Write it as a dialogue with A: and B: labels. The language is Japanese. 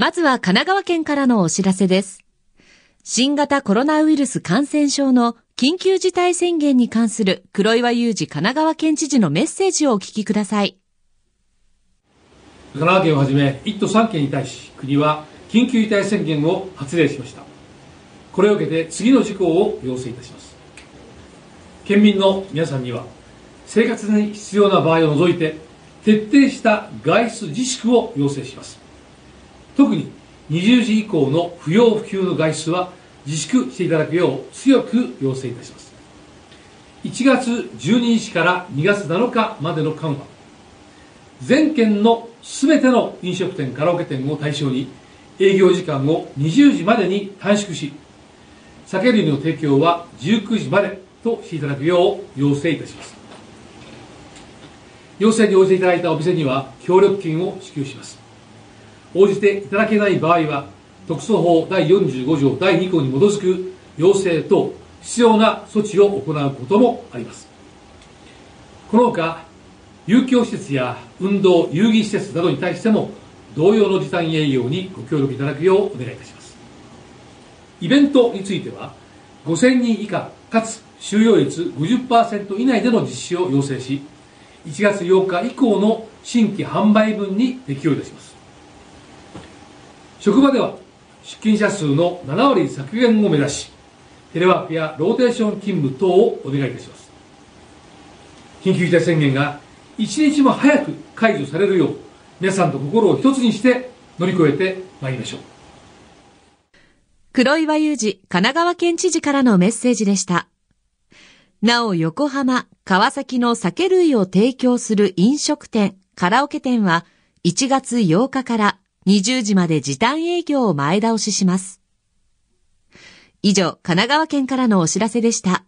A: まずは神奈川県からのお知らせです。新型コロナウイルス感染症の緊急事態宣言に関する黒岩祐二神奈川県知事のメッセージをお聞きください。
B: 神奈川県をはじめ1都3県に対し国は緊急事態宣言を発令しました。これを受けて次の事項を要請いたします。県民の皆さんには生活に必要な場合を除いて徹底した外出自粛を要請します。特に20時以降の不要不急の外出は自粛していただくよう強く要請いたします。1月12日から2月7日までの間は全県のすべての飲食店カラオケ店を対象に営業時間を20時までに短縮し酒類の提供は19時までとしていただくよう要請いたします。要請に応じていただいたお店には協力金を支給します。応じていただけない場合は、特措法第45条第2項に基づく要請等必要な措置を行うこともあります。このほか、遊興施設や運動、遊戯施設などに対しても、同様の時短営業にご協力いただくようお願いいたします。イベントについては、5000人以下、かつ収容率50%以内での実施を要請し、1月8日以降の新規販売分に適用いたします。職場では出勤者数の7割削減を目指し、テレワークやローテーション勤務等をお願いいたします。緊急事態宣言が一日も早く解除されるよう、皆さんと心を一つにして乗り越えてまいりましょう。
A: 黒岩祐二神奈川県知事からのメッセージでした。なお横浜、川崎の酒類を提供する飲食店、カラオケ店は1月8日から20時まで時短営業を前倒しします。以上、神奈川県からのお知らせでした。